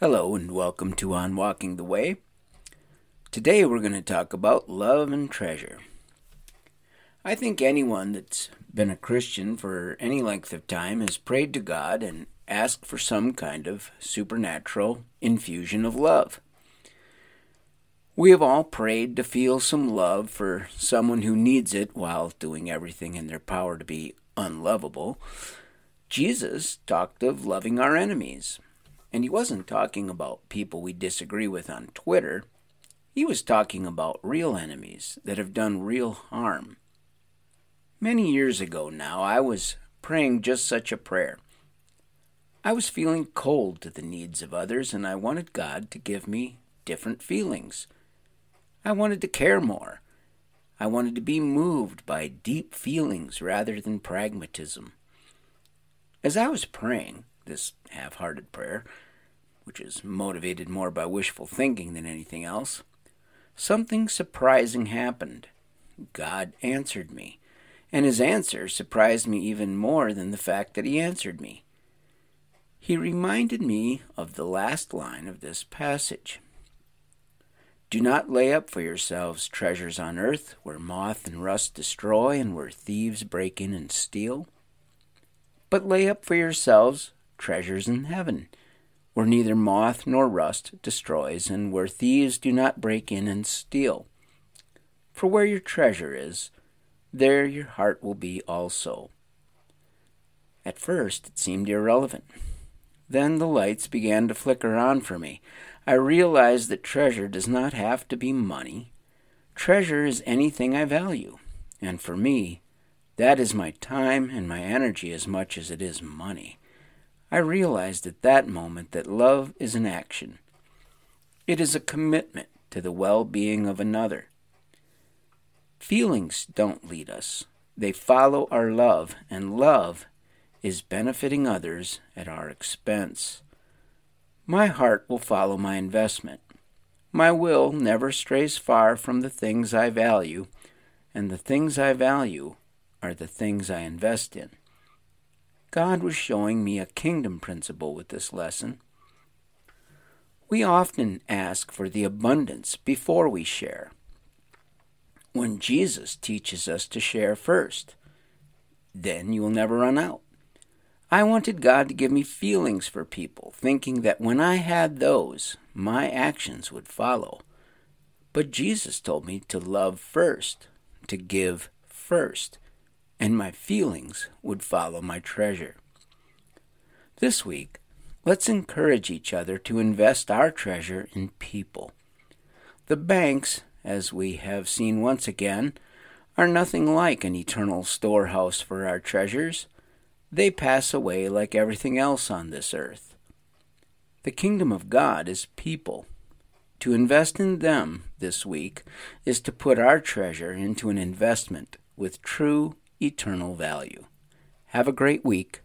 Hello and welcome to On Walking the Way. Today we're going to talk about love and treasure. I think anyone that's been a Christian for any length of time has prayed to God and asked for some kind of supernatural infusion of love. We have all prayed to feel some love for someone who needs it while doing everything in their power to be unlovable. Jesus talked of loving our enemies. And he wasn't talking about people we disagree with on Twitter. He was talking about real enemies that have done real harm. Many years ago now, I was praying just such a prayer. I was feeling cold to the needs of others, and I wanted God to give me different feelings. I wanted to care more. I wanted to be moved by deep feelings rather than pragmatism. As I was praying, this half hearted prayer, which is motivated more by wishful thinking than anything else, something surprising happened. God answered me, and his answer surprised me even more than the fact that he answered me. He reminded me of the last line of this passage. Do not lay up for yourselves treasures on earth, where moth and rust destroy, and where thieves break in and steal. But lay up for yourselves treasures in heaven, where neither moth nor rust destroys, and where thieves do not break in and steal. For where your treasure is, there your heart will be also. At first it seemed irrelevant. Then the lights began to flicker on for me. I realized that treasure does not have to be money. Treasure is anything I value. And for me, that is my time and my energy as much as it is money. I realized at that moment that love is an action. It is a commitment to the well being of another. Feelings don't lead us, they follow our love, and love is benefiting others at our expense. My heart will follow my investment. My will never strays far from the things I value, and the things I value are the things I invest in. God was showing me a kingdom principle with this lesson. We often ask for the abundance before we share, when Jesus teaches us to share first. Then you will never run out. I wanted God to give me feelings for people, thinking that when I had those, my actions would follow. But Jesus told me to love first, to give first, and my feelings would follow my treasure. This week, let's encourage each other to invest our treasure in people. The banks, as we have seen once again, are nothing like an eternal storehouse for our treasures. They pass away like everything else on this earth. The kingdom of God is people. To invest in them this week is to put our treasure into an investment with true eternal value. Have a great week.